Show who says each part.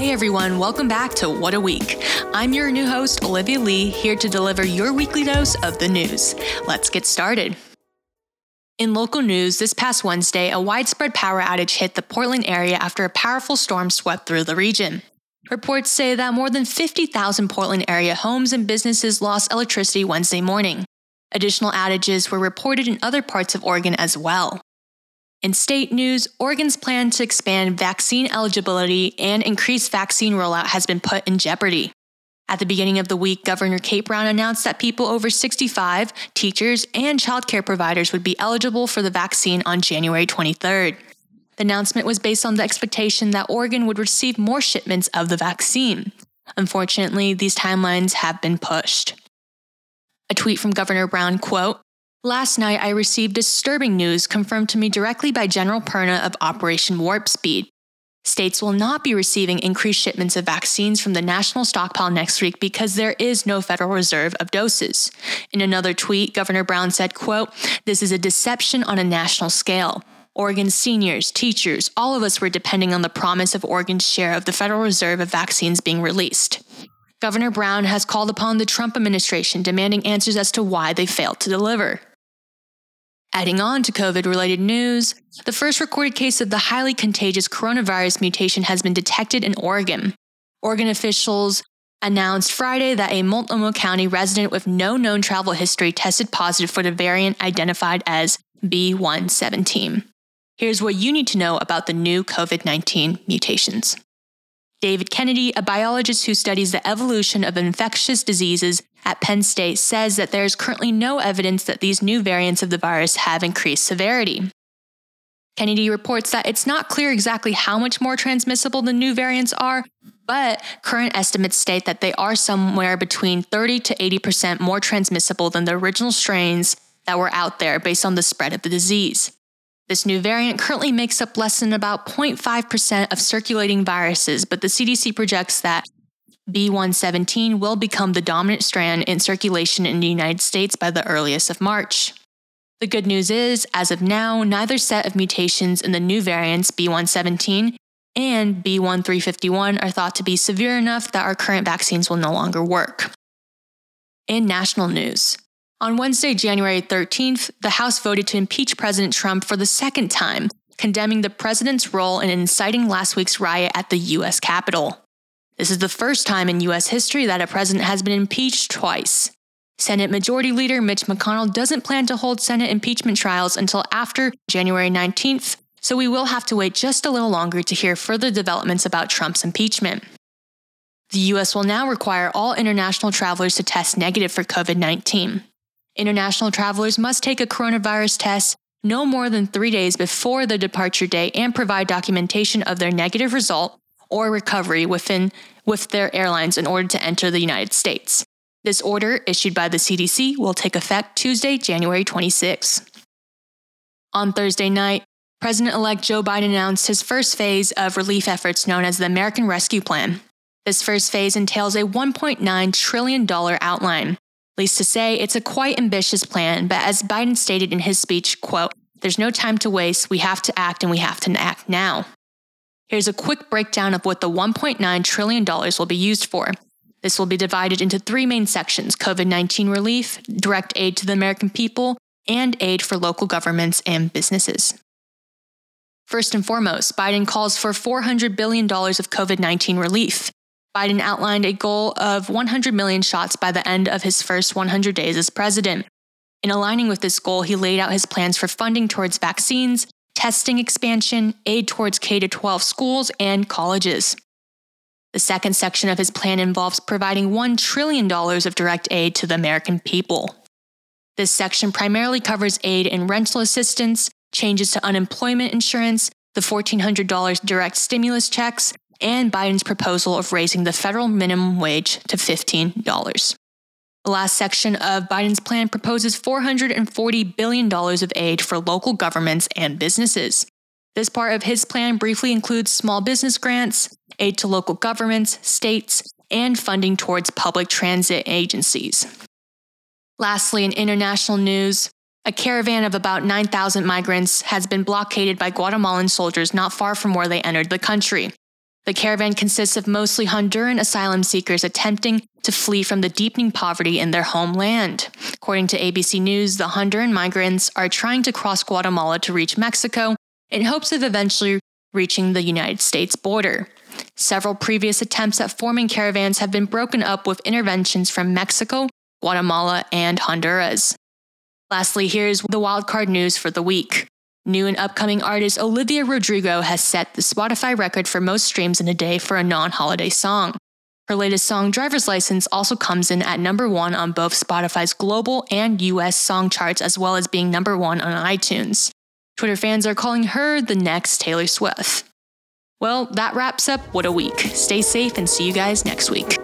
Speaker 1: Hey everyone, welcome back to What a Week. I'm your new host, Olivia Lee, here to deliver your weekly dose of the news. Let's get started. In local news, this past Wednesday, a widespread power outage hit the Portland area after a powerful storm swept through the region. Reports say that more than 50,000 Portland area homes and businesses lost electricity Wednesday morning. Additional outages were reported in other parts of Oregon as well. In state news, Oregon's plan to expand vaccine eligibility and increase vaccine rollout has been put in jeopardy. At the beginning of the week, Governor Kate Brown announced that people over 65, teachers, and childcare providers would be eligible for the vaccine on January 23rd. The announcement was based on the expectation that Oregon would receive more shipments of the vaccine. Unfortunately, these timelines have been pushed. A tweet from Governor Brown, quote, Last night, I received disturbing news confirmed to me directly by General Perna of Operation Warp Speed. States will not be receiving increased shipments of vaccines from the national stockpile next week because there is no Federal Reserve of doses. In another tweet, Governor Brown said, quote, This is a deception on a national scale. Oregon seniors, teachers, all of us were depending on the promise of Oregon's share of the Federal Reserve of vaccines being released. Governor Brown has called upon the Trump administration demanding answers as to why they failed to deliver. Adding on to COVID related news, the first recorded case of the highly contagious coronavirus mutation has been detected in Oregon. Oregon officials announced Friday that a Multnomah County resident with no known travel history tested positive for the variant identified as B117. Here's what you need to know about the new COVID 19 mutations. David Kennedy, a biologist who studies the evolution of infectious diseases at Penn State, says that there is currently no evidence that these new variants of the virus have increased severity. Kennedy reports that it's not clear exactly how much more transmissible the new variants are, but current estimates state that they are somewhere between 30 to 80% more transmissible than the original strains that were out there based on the spread of the disease. This new variant currently makes up less than about 0.5% of circulating viruses, but the CDC projects that B117 will become the dominant strand in circulation in the United States by the earliest of March. The good news is, as of now, neither set of mutations in the new variants B117 and B1351 are thought to be severe enough that our current vaccines will no longer work. In national news, on Wednesday, January 13th, the House voted to impeach President Trump for the second time, condemning the president's role in inciting last week's riot at the U.S. Capitol. This is the first time in U.S. history that a president has been impeached twice. Senate Majority Leader Mitch McConnell doesn't plan to hold Senate impeachment trials until after January 19th, so we will have to wait just a little longer to hear further developments about Trump's impeachment. The U.S. will now require all international travelers to test negative for COVID 19. International travelers must take a coronavirus test no more than three days before the departure date and provide documentation of their negative result or recovery within with their airlines in order to enter the United States. This order, issued by the CDC, will take effect Tuesday, January 26. On Thursday night, President elect Joe Biden announced his first phase of relief efforts known as the American Rescue Plan. This first phase entails a $1.9 trillion outline Least to say, it's a quite ambitious plan, but as Biden stated in his speech, quote, there's no time to waste, we have to act and we have to act now. Here's a quick breakdown of what the $1.9 trillion will be used for. This will be divided into three main sections COVID 19 relief, direct aid to the American people, and aid for local governments and businesses. First and foremost, Biden calls for $400 billion of COVID 19 relief. Biden outlined a goal of 100 million shots by the end of his first 100 days as president. In aligning with this goal, he laid out his plans for funding towards vaccines, testing expansion, aid towards K 12 schools, and colleges. The second section of his plan involves providing $1 trillion of direct aid to the American people. This section primarily covers aid in rental assistance, changes to unemployment insurance, the $1,400 direct stimulus checks, and Biden's proposal of raising the federal minimum wage to $15. The last section of Biden's plan proposes $440 billion of aid for local governments and businesses. This part of his plan briefly includes small business grants, aid to local governments, states, and funding towards public transit agencies. Lastly, in international news, a caravan of about 9,000 migrants has been blockaded by Guatemalan soldiers not far from where they entered the country. The caravan consists of mostly Honduran asylum seekers attempting to flee from the deepening poverty in their homeland. According to ABC News, the Honduran migrants are trying to cross Guatemala to reach Mexico in hopes of eventually reaching the United States border. Several previous attempts at forming caravans have been broken up with interventions from Mexico, Guatemala, and Honduras. Lastly, here's the wildcard news for the week. New and upcoming artist Olivia Rodrigo has set the Spotify record for most streams in a day for a non holiday song. Her latest song, Driver's License, also comes in at number one on both Spotify's global and US song charts, as well as being number one on iTunes. Twitter fans are calling her the next Taylor Swift. Well, that wraps up What a Week. Stay safe and see you guys next week.